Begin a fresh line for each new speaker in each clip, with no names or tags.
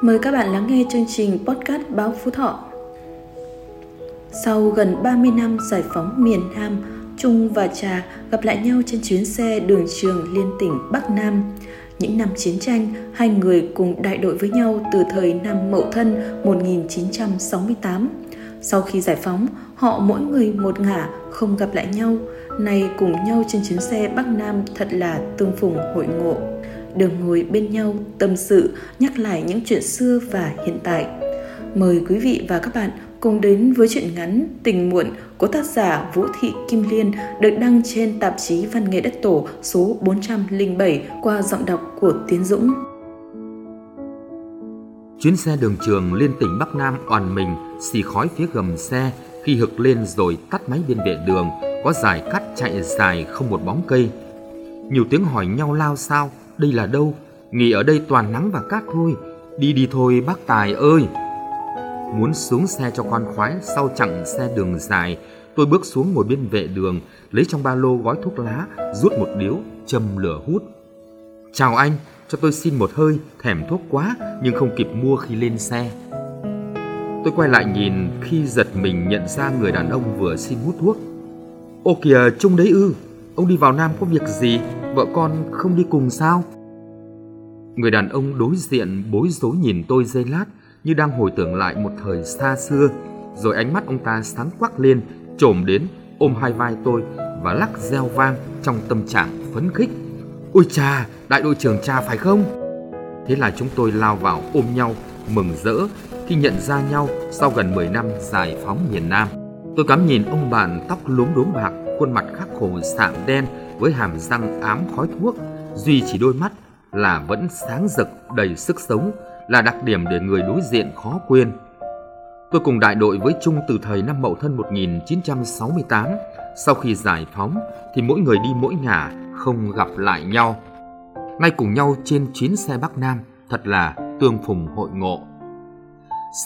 Mời các bạn lắng nghe chương trình podcast Báo Phú Thọ. Sau gần 30 năm giải phóng miền Nam, Trung và Trà gặp lại nhau trên chuyến xe đường trường liên tỉnh Bắc Nam. Những năm chiến tranh, hai người cùng đại đội với nhau từ thời năm Mậu Thân 1968. Sau khi giải phóng, họ mỗi người một ngả, không gặp lại nhau. Nay cùng nhau trên chuyến xe Bắc Nam thật là tương phùng hội ngộ đều ngồi bên nhau tâm sự, nhắc lại những chuyện xưa và hiện tại. Mời quý vị và các bạn cùng đến với truyện ngắn Tình muộn của tác giả Vũ Thị Kim Liên được đăng trên tạp chí Văn nghệ Đất Tổ số 407 qua giọng đọc của Tiến Dũng.
Chuyến xe đường trường liên tỉnh Bắc Nam oàn mình xì khói phía gầm xe khi hực lên rồi tắt máy bên vệ đường có dài cắt chạy dài không một bóng cây. Nhiều tiếng hỏi nhau lao sao đây là đâu? Nghỉ ở đây toàn nắng và cát thôi. Đi đi thôi bác Tài ơi! Muốn xuống xe cho con khoái sau chặng xe đường dài, tôi bước xuống ngồi bên vệ đường, lấy trong ba lô gói thuốc lá, rút một điếu, châm lửa hút. Chào anh, cho tôi xin một hơi, thèm thuốc quá nhưng không kịp mua khi lên xe. Tôi quay lại nhìn khi giật mình nhận ra người đàn ông vừa xin hút thuốc. Ô kìa, Trung đấy ư, ông đi vào Nam có việc gì? Vợ con không đi cùng sao? Người đàn ông đối diện bối rối nhìn tôi dây lát như đang hồi tưởng lại một thời xa xưa, rồi ánh mắt ông ta sáng quắc lên, trồm đến, ôm hai vai tôi và lắc reo vang trong tâm trạng phấn khích. Ôi cha, đại đội trưởng cha phải không? Thế là chúng tôi lao vào ôm nhau, mừng rỡ khi nhận ra nhau sau gần 10 năm giải phóng miền Nam. Tôi cắm nhìn ông bạn tóc lúm đốm bạc, khuôn mặt khắc khổ sạm đen với hàm răng ám khói thuốc, duy chỉ đôi mắt là vẫn sáng rực đầy sức sống là đặc điểm để người đối diện khó quên. Tôi cùng đại đội với Trung từ thời năm Mậu Thân 1968, sau khi giải phóng thì mỗi người đi mỗi ngả, không gặp lại nhau. Nay cùng nhau trên chuyến xe Bắc Nam, thật là tương phùng hội ngộ.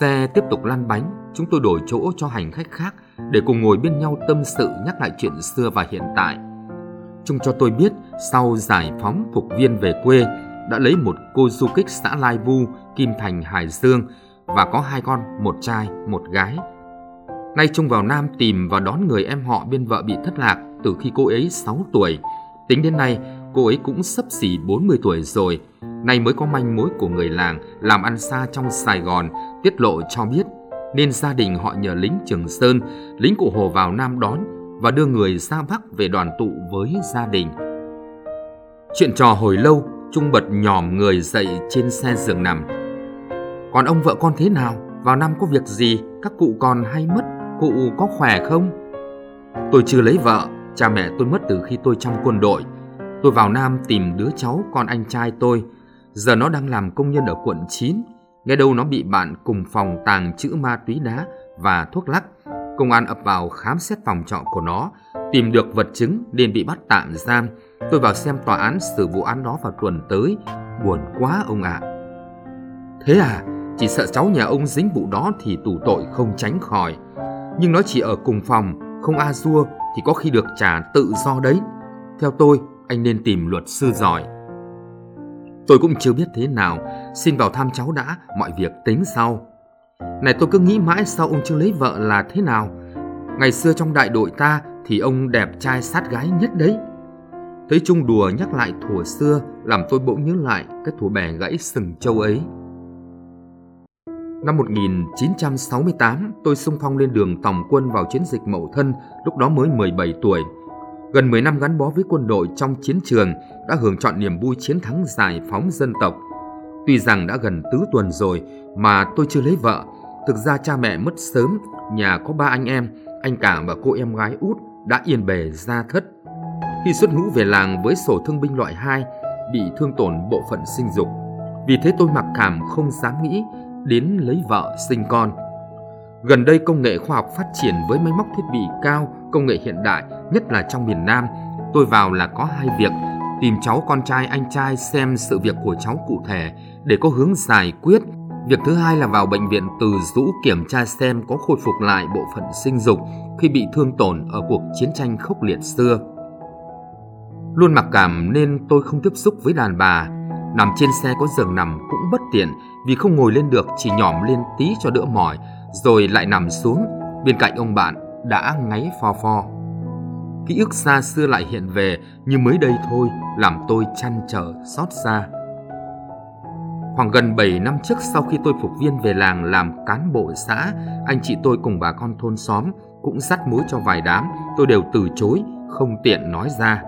Xe tiếp tục lăn bánh, chúng tôi đổi chỗ cho hành khách khác để cùng ngồi bên nhau tâm sự nhắc lại chuyện xưa và hiện tại. Trung cho tôi biết sau giải phóng phục viên về quê đã lấy một cô du kích xã Lai Vu, Kim Thành, Hải Dương và có hai con, một trai, một gái. Nay Trung vào Nam tìm và đón người em họ bên vợ bị thất lạc từ khi cô ấy 6 tuổi. Tính đến nay, cô ấy cũng sấp xỉ 40 tuổi rồi. Nay mới có manh mối của người làng làm ăn xa trong Sài Gòn tiết lộ cho biết nên gia đình họ nhờ lính Trường Sơn, lính cụ Hồ vào Nam đón và đưa người ra Bắc về đoàn tụ với gia đình. Chuyện trò hồi lâu, Trung bật nhòm người dậy trên xe giường nằm. Còn ông vợ con thế nào? Vào năm có việc gì? Các cụ còn hay mất? Cụ có khỏe không? Tôi chưa lấy vợ, cha mẹ tôi mất từ khi tôi trong quân đội. Tôi vào Nam tìm đứa cháu con anh trai tôi. Giờ nó đang làm công nhân ở quận 9. Nghe đâu nó bị bạn cùng phòng tàng trữ ma túy đá và thuốc lắc Công an ập vào khám xét phòng trọ của nó, tìm được vật chứng nên bị bắt tạm giam. Tôi vào xem tòa án xử vụ án đó vào tuần tới. Buồn quá ông ạ. À. Thế à, chỉ sợ cháu nhà ông dính vụ đó thì tù tội không tránh khỏi. Nhưng nó chỉ ở cùng phòng, không a dua thì có khi được trả tự do đấy. Theo tôi, anh nên tìm luật sư giỏi. Tôi cũng chưa biết thế nào, xin vào thăm cháu đã, mọi việc tính sau. Này tôi cứ nghĩ mãi sao ông chưa lấy vợ là thế nào Ngày xưa trong đại đội ta thì ông đẹp trai sát gái nhất đấy Thấy Trung đùa nhắc lại thủa xưa Làm tôi bỗng nhớ lại cái thủa bè gãy sừng châu ấy Năm 1968, tôi xung phong lên đường tòng quân vào chiến dịch Mậu Thân, lúc đó mới 17 tuổi. Gần 10 năm gắn bó với quân đội trong chiến trường đã hưởng chọn niềm vui chiến thắng giải phóng dân tộc. Tuy rằng đã gần tứ tuần rồi mà tôi chưa lấy vợ, Thực ra cha mẹ mất sớm, nhà có ba anh em, anh cả và cô em gái út đã yên bề ra thất. Khi xuất ngũ về làng với sổ thương binh loại 2, bị thương tổn bộ phận sinh dục. Vì thế tôi mặc cảm không dám nghĩ đến lấy vợ sinh con. Gần đây công nghệ khoa học phát triển với máy móc thiết bị cao, công nghệ hiện đại, nhất là trong miền Nam. Tôi vào là có hai việc, tìm cháu con trai anh trai xem sự việc của cháu cụ thể để có hướng giải quyết Việc thứ hai là vào bệnh viện từ dũ kiểm tra xem có khôi phục lại bộ phận sinh dục khi bị thương tổn ở cuộc chiến tranh khốc liệt xưa. Luôn mặc cảm nên tôi không tiếp xúc với đàn bà. Nằm trên xe có giường nằm cũng bất tiện vì không ngồi lên được, chỉ nhỏm lên tí cho đỡ mỏi, rồi lại nằm xuống bên cạnh ông bạn đã ngáy phò phò. Ký ức xa xưa lại hiện về như mới đây thôi làm tôi chăn trở xót xa. Khoảng gần 7 năm trước sau khi tôi phục viên về làng làm cán bộ xã, anh chị tôi cùng bà con thôn xóm cũng dắt mối cho vài đám, tôi đều từ chối, không tiện nói ra.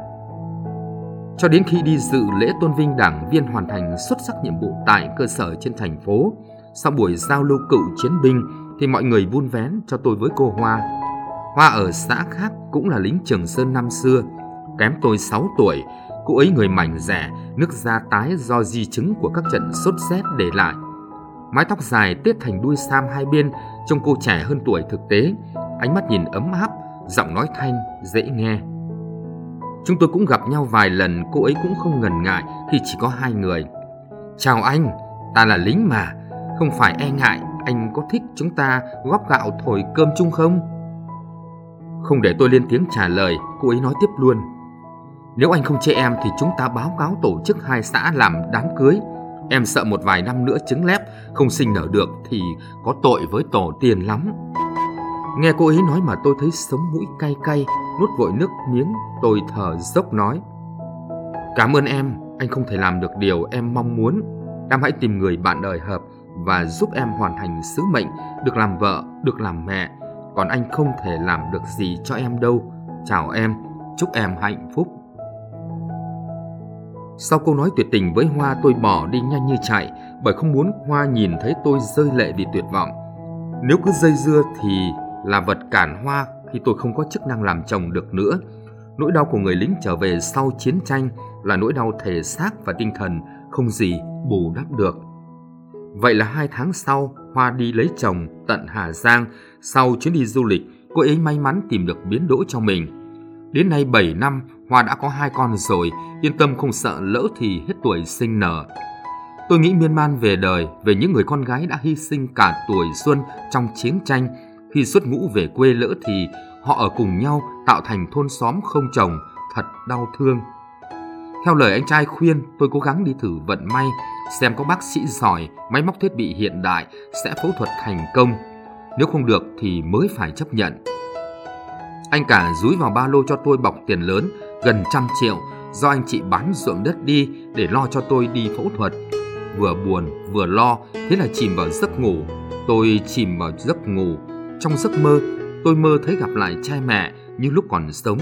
Cho đến khi đi dự lễ tôn vinh đảng viên hoàn thành xuất sắc nhiệm vụ tại cơ sở trên thành phố, sau buổi giao lưu cựu chiến binh thì mọi người vun vén cho tôi với cô Hoa. Hoa ở xã khác cũng là lính Trường Sơn năm xưa, kém tôi 6 tuổi, cô ấy người mảnh rẻ, nước da tái do di chứng của các trận sốt rét để lại. Mái tóc dài tết thành đuôi sam hai bên, trông cô trẻ hơn tuổi thực tế, ánh mắt nhìn ấm áp, giọng nói thanh, dễ nghe. Chúng tôi cũng gặp nhau vài lần, cô ấy cũng không ngần ngại khi chỉ có hai người. Chào anh, ta là lính mà, không phải e ngại, anh có thích chúng ta góp gạo thổi cơm chung không? Không để tôi lên tiếng trả lời, cô ấy nói tiếp luôn. Nếu anh không chê em thì chúng ta báo cáo tổ chức hai xã làm đám cưới. Em sợ một vài năm nữa trứng lép không sinh nở được thì có tội với tổ tiền lắm. Nghe cô ấy nói mà tôi thấy sống mũi cay cay, nuốt vội nước miếng, tôi thở dốc nói. Cảm ơn em, anh không thể làm được điều em mong muốn. Em hãy tìm người bạn đời hợp và giúp em hoàn thành sứ mệnh được làm vợ, được làm mẹ. Còn anh không thể làm được gì cho em đâu. Chào em, chúc em hạnh phúc. Sau câu nói tuyệt tình với Hoa tôi bỏ đi nhanh như chạy bởi không muốn Hoa nhìn thấy tôi rơi lệ vì tuyệt vọng. Nếu cứ dây dưa thì là vật cản Hoa khi tôi không có chức năng làm chồng được nữa. Nỗi đau của người lính trở về sau chiến tranh là nỗi đau thể xác và tinh thần không gì bù đắp được. Vậy là hai tháng sau, Hoa đi lấy chồng tận Hà Giang. Sau chuyến đi du lịch, cô ấy may mắn tìm được biến đỗ cho mình. Đến nay 7 năm, Hoa đã có hai con rồi, yên tâm không sợ lỡ thì hết tuổi sinh nở. Tôi nghĩ miên man về đời, về những người con gái đã hy sinh cả tuổi xuân trong chiến tranh. Khi xuất ngũ về quê lỡ thì họ ở cùng nhau tạo thành thôn xóm không chồng, thật đau thương. Theo lời anh trai khuyên, tôi cố gắng đi thử vận may, xem có bác sĩ giỏi, máy móc thiết bị hiện đại sẽ phẫu thuật thành công. Nếu không được thì mới phải chấp nhận. Anh cả rúi vào ba lô cho tôi bọc tiền lớn, gần trăm triệu, do anh chị bán ruộng đất đi để lo cho tôi đi phẫu thuật. Vừa buồn vừa lo, thế là chìm vào giấc ngủ. Tôi chìm vào giấc ngủ. Trong giấc mơ, tôi mơ thấy gặp lại cha mẹ như lúc còn sống.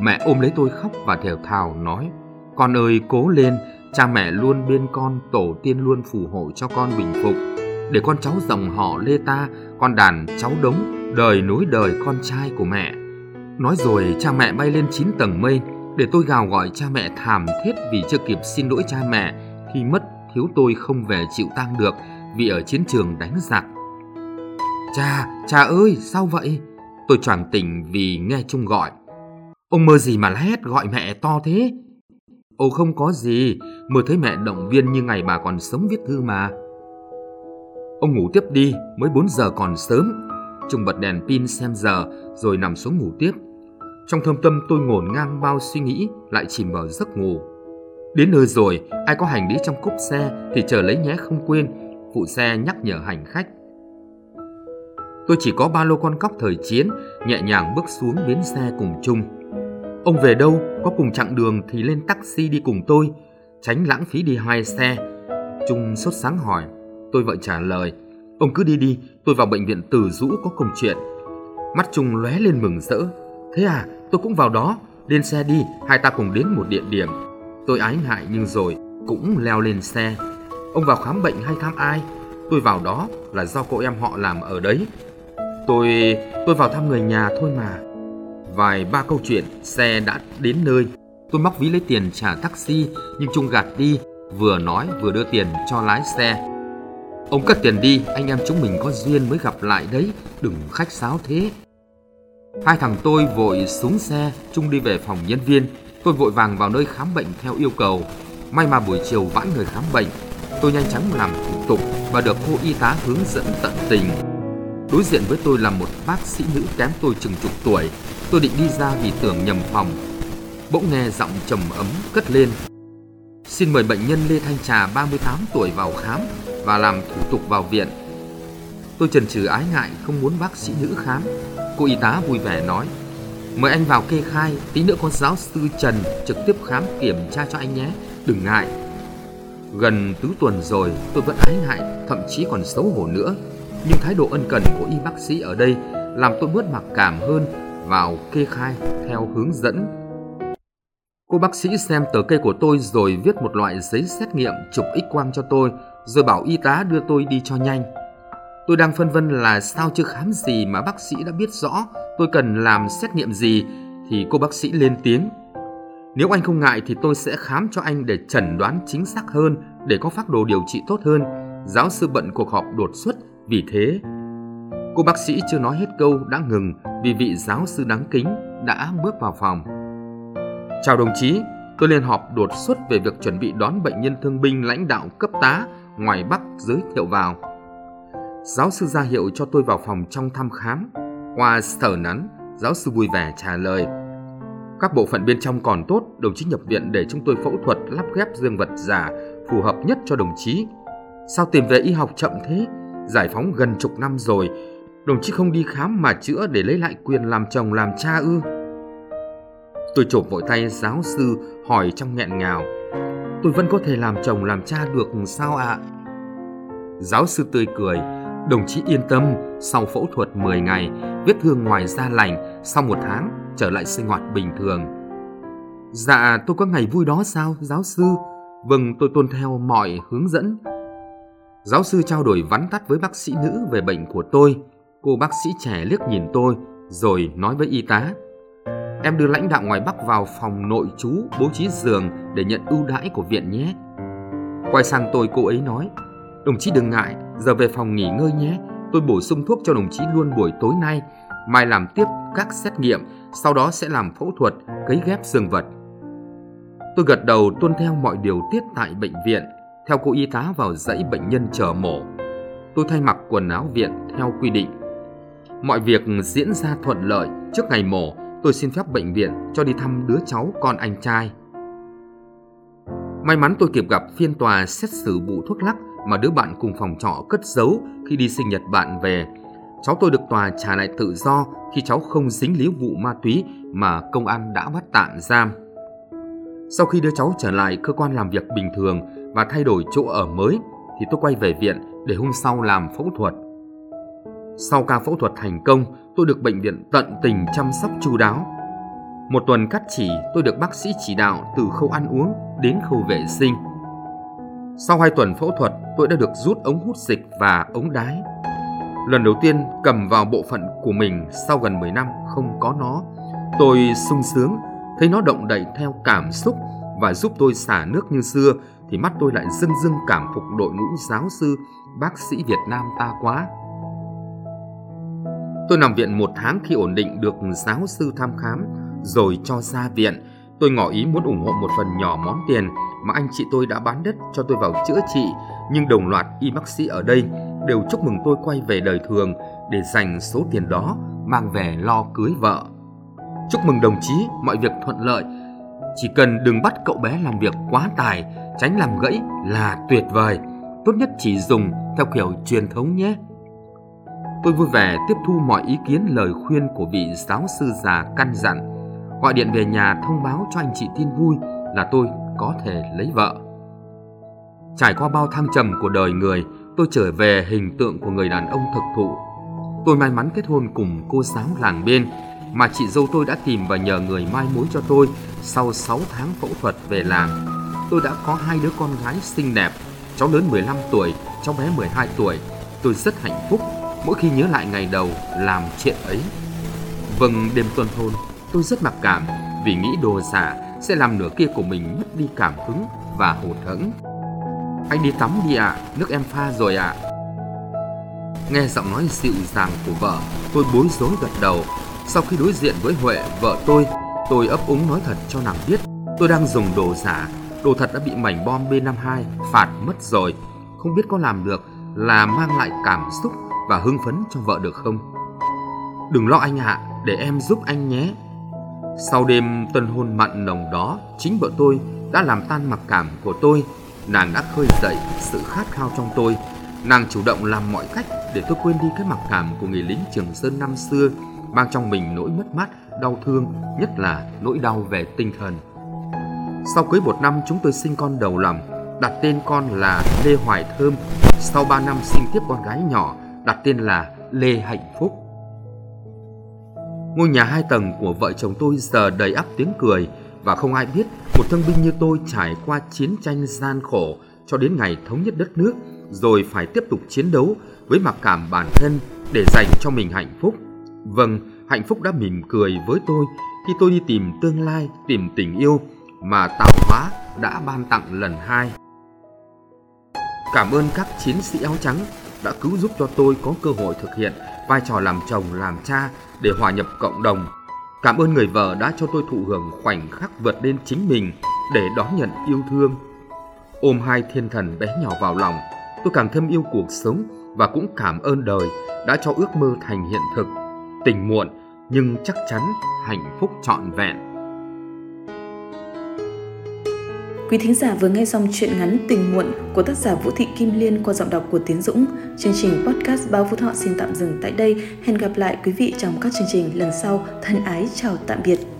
Mẹ ôm lấy tôi khóc và thều thào nói con ơi cố lên, cha mẹ luôn bên con, tổ tiên luôn phù hộ cho con bình phục. Để con cháu dòng họ Lê ta, con đàn cháu đống, đời nối đời con trai của mẹ. Nói rồi cha mẹ bay lên chín tầng mây, để tôi gào gọi cha mẹ thảm thiết vì chưa kịp xin lỗi cha mẹ khi mất thiếu tôi không về chịu tang được vì ở chiến trường đánh giặc. Cha, cha ơi, sao vậy? Tôi choàng tỉnh vì nghe Trung gọi. Ông mơ gì mà la hét gọi mẹ to thế? Ồ không có gì, mơ thấy mẹ động viên như ngày bà còn sống viết thư mà. Ông ngủ tiếp đi, mới 4 giờ còn sớm. Trung bật đèn pin xem giờ rồi nằm xuống ngủ tiếp. Trong thâm tâm tôi ngổn ngang bao suy nghĩ lại chìm vào giấc ngủ. Đến nơi rồi, ai có hành lý trong cốp xe thì chờ lấy nhé không quên. Phụ xe nhắc nhở hành khách. Tôi chỉ có ba lô con cóc thời chiến, nhẹ nhàng bước xuống bến xe cùng Trung. Ông về đâu, có cùng chặng đường thì lên taxi đi cùng tôi, tránh lãng phí đi hai xe. Trung sốt sáng hỏi, tôi vợ trả lời, ông cứ đi đi, tôi vào bệnh viện Từ Dũ có công chuyện. Mắt Trung lóe lên mừng rỡ, thế à, tôi cũng vào đó, lên xe đi, hai ta cùng đến một địa điểm. Tôi ái ngại nhưng rồi cũng leo lên xe. Ông vào khám bệnh hay thăm ai? Tôi vào đó là do cô em họ làm ở đấy. Tôi tôi vào thăm người nhà thôi mà. Vài ba câu chuyện, xe đã đến nơi. Tôi móc ví lấy tiền trả taxi, nhưng Trung gạt đi, vừa nói vừa đưa tiền cho lái xe. Ông cất tiền đi, anh em chúng mình có duyên mới gặp lại đấy, đừng khách sáo thế. Hai thằng tôi vội xuống xe, Trung đi về phòng nhân viên. Tôi vội vàng vào nơi khám bệnh theo yêu cầu. May mà buổi chiều vãn người khám bệnh, tôi nhanh chóng làm thủ tục và được cô y tá hướng dẫn tận tình. Đối diện với tôi là một bác sĩ nữ kém tôi chừng chục tuổi. Tôi định đi ra vì tưởng nhầm phòng. Bỗng nghe giọng trầm ấm cất lên. Xin mời bệnh nhân Lê Thanh Trà 38 tuổi vào khám và làm thủ tục vào viện. Tôi chần chừ ái ngại không muốn bác sĩ nữ khám. Cô y tá vui vẻ nói, mời anh vào kê khai, tí nữa có giáo sư Trần trực tiếp khám kiểm tra cho anh nhé, đừng ngại. Gần tứ tuần rồi tôi vẫn ái ngại, thậm chí còn xấu hổ nữa. Nhưng thái độ ân cần của y bác sĩ ở đây làm tôi bớt mặc cảm hơn vào kê khai theo hướng dẫn. Cô bác sĩ xem tờ cây của tôi rồi viết một loại giấy xét nghiệm chụp x quang cho tôi, rồi bảo y tá đưa tôi đi cho nhanh. Tôi đang phân vân là sao chưa khám gì mà bác sĩ đã biết rõ tôi cần làm xét nghiệm gì, thì cô bác sĩ lên tiếng. Nếu anh không ngại thì tôi sẽ khám cho anh để chẩn đoán chính xác hơn, để có phác đồ điều trị tốt hơn. Giáo sư bận cuộc họp đột xuất vì thế. Cô bác sĩ chưa nói hết câu đã ngừng vì vị giáo sư đáng kính đã bước vào phòng. Chào đồng chí, tôi lên họp đột xuất về việc chuẩn bị đón bệnh nhân thương binh lãnh đạo cấp tá ngoài Bắc giới thiệu vào. Giáo sư ra hiệu cho tôi vào phòng trong thăm khám. Qua sở nắn, giáo sư vui vẻ trả lời. Các bộ phận bên trong còn tốt, đồng chí nhập viện để chúng tôi phẫu thuật lắp ghép dương vật giả phù hợp nhất cho đồng chí. Sao tìm về y học chậm thế? Giải phóng gần chục năm rồi, đồng chí không đi khám mà chữa để lấy lại quyền làm chồng làm cha ư? Tôi chộp vội tay giáo sư hỏi trong nghẹn ngào. Tôi vẫn có thể làm chồng làm cha được sao ạ? À? Giáo sư tươi cười, đồng chí yên tâm, sau phẫu thuật 10 ngày, vết thương ngoài da lành, sau một tháng trở lại sinh hoạt bình thường. Dạ, tôi có ngày vui đó sao, giáo sư? Vâng, tôi tuân theo mọi hướng dẫn. Giáo sư trao đổi vắn tắt với bác sĩ nữ về bệnh của tôi. Cô bác sĩ trẻ liếc nhìn tôi, rồi nói với y tá. Em đưa lãnh đạo ngoài Bắc vào phòng nội trú bố trí giường để nhận ưu đãi của viện nhé. Quay sang tôi cô ấy nói, đồng chí đừng ngại, giờ về phòng nghỉ ngơi nhé. Tôi bổ sung thuốc cho đồng chí luôn buổi tối nay. Mai làm tiếp các xét nghiệm, sau đó sẽ làm phẫu thuật, cấy ghép xương vật. Tôi gật đầu tuân theo mọi điều tiết tại bệnh viện, theo cô y tá vào dãy bệnh nhân chờ mổ. Tôi thay mặc quần áo viện theo quy định. Mọi việc diễn ra thuận lợi trước ngày mổ, tôi xin phép bệnh viện cho đi thăm đứa cháu con anh trai. May mắn tôi kịp gặp phiên tòa xét xử vụ thuốc lắc mà đứa bạn cùng phòng trọ cất giấu khi đi sinh nhật bạn về. Cháu tôi được tòa trả lại tự do khi cháu không dính líu vụ ma túy mà công an đã bắt tạm giam. Sau khi đưa cháu trở lại, cơ quan làm việc bình thường và thay đổi chỗ ở mới thì tôi quay về viện để hôm sau làm phẫu thuật. Sau ca phẫu thuật thành công, tôi được bệnh viện tận tình chăm sóc chu đáo. Một tuần cắt chỉ, tôi được bác sĩ chỉ đạo từ khâu ăn uống đến khâu vệ sinh. Sau hai tuần phẫu thuật, tôi đã được rút ống hút dịch và ống đái. Lần đầu tiên cầm vào bộ phận của mình sau gần 10 năm không có nó. Tôi sung sướng, thấy nó động đậy theo cảm xúc và giúp tôi xả nước như xưa thì mắt tôi lại dưng dưng cảm phục đội ngũ giáo sư, bác sĩ Việt Nam ta quá. Tôi nằm viện một tháng khi ổn định được giáo sư thăm khám, rồi cho ra viện. Tôi ngỏ ý muốn ủng hộ một phần nhỏ món tiền mà anh chị tôi đã bán đất cho tôi vào chữa trị, nhưng đồng loạt y bác sĩ ở đây đều chúc mừng tôi quay về đời thường để dành số tiền đó mang về lo cưới vợ. Chúc mừng đồng chí, mọi việc thuận lợi. Chỉ cần đừng bắt cậu bé làm việc quá tài, tránh làm gãy là tuyệt vời. Tốt nhất chỉ dùng theo kiểu truyền thống nhé. Tôi vui vẻ tiếp thu mọi ý kiến lời khuyên của vị giáo sư già căn dặn. Gọi điện về nhà thông báo cho anh chị tin vui là tôi có thể lấy vợ. Trải qua bao thăng trầm của đời người, tôi trở về hình tượng của người đàn ông thực thụ. Tôi may mắn kết hôn cùng cô giáo làng bên mà chị dâu tôi đã tìm và nhờ người mai mối cho tôi sau 6 tháng phẫu thuật về làng Tôi đã có hai đứa con gái xinh đẹp, cháu lớn 15 tuổi, cháu bé 12 tuổi. Tôi rất hạnh phúc mỗi khi nhớ lại ngày đầu làm chuyện ấy. Vâng, đêm tuần hôn, tôi rất mặc cảm vì nghĩ đồ giả sẽ làm nửa kia của mình mất đi cảm hứng và hụt hẫng. Anh đi tắm đi ạ, à, nước em pha rồi ạ. À. Nghe giọng nói dịu dàng của vợ, tôi bối rối gật đầu. Sau khi đối diện với Huệ, vợ tôi, tôi ấp úng nói thật cho nàng biết tôi đang dùng đồ giả. Đồ thật đã bị mảnh bom B52 phạt mất rồi. Không biết có làm được là mang lại cảm xúc và hưng phấn cho vợ được không? Đừng lo anh ạ, để em giúp anh nhé. Sau đêm tân hôn mặn nồng đó, chính vợ tôi đã làm tan mặc cảm của tôi. Nàng đã khơi dậy sự khát khao trong tôi. Nàng chủ động làm mọi cách để tôi quên đi cái mặc cảm của người lính Trường Sơn năm xưa, mang trong mình nỗi mất mát, đau thương, nhất là nỗi đau về tinh thần. Sau cưới một năm chúng tôi sinh con đầu lòng, đặt tên con là Lê Hoài Thơm. Sau ba năm sinh tiếp con gái nhỏ, đặt tên là Lê Hạnh Phúc. Ngôi nhà hai tầng của vợ chồng tôi giờ đầy ắp tiếng cười và không ai biết một thương binh như tôi trải qua chiến tranh gian khổ cho đến ngày thống nhất đất nước rồi phải tiếp tục chiến đấu với mặc cảm bản thân để dành cho mình hạnh phúc. Vâng, hạnh phúc đã mỉm cười với tôi khi tôi đi tìm tương lai, tìm tình yêu mà tạo hóa đã ban tặng lần hai. Cảm ơn các chiến sĩ áo trắng đã cứu giúp cho tôi có cơ hội thực hiện vai trò làm chồng làm cha để hòa nhập cộng đồng. Cảm ơn người vợ đã cho tôi thụ hưởng khoảnh khắc vượt lên chính mình để đón nhận yêu thương. Ôm hai thiên thần bé nhỏ vào lòng, tôi càng thêm yêu cuộc sống và cũng cảm ơn đời đã cho ước mơ thành hiện thực. Tình muộn nhưng chắc chắn hạnh phúc trọn vẹn.
Quý thính giả vừa nghe xong chuyện ngắn Tình muộn của tác giả Vũ Thị Kim Liên qua giọng đọc của Tiến Dũng. Chương trình podcast Báo Phú Thọ xin tạm dừng tại đây. Hẹn gặp lại quý vị trong các chương trình lần sau. Thân ái, chào tạm biệt.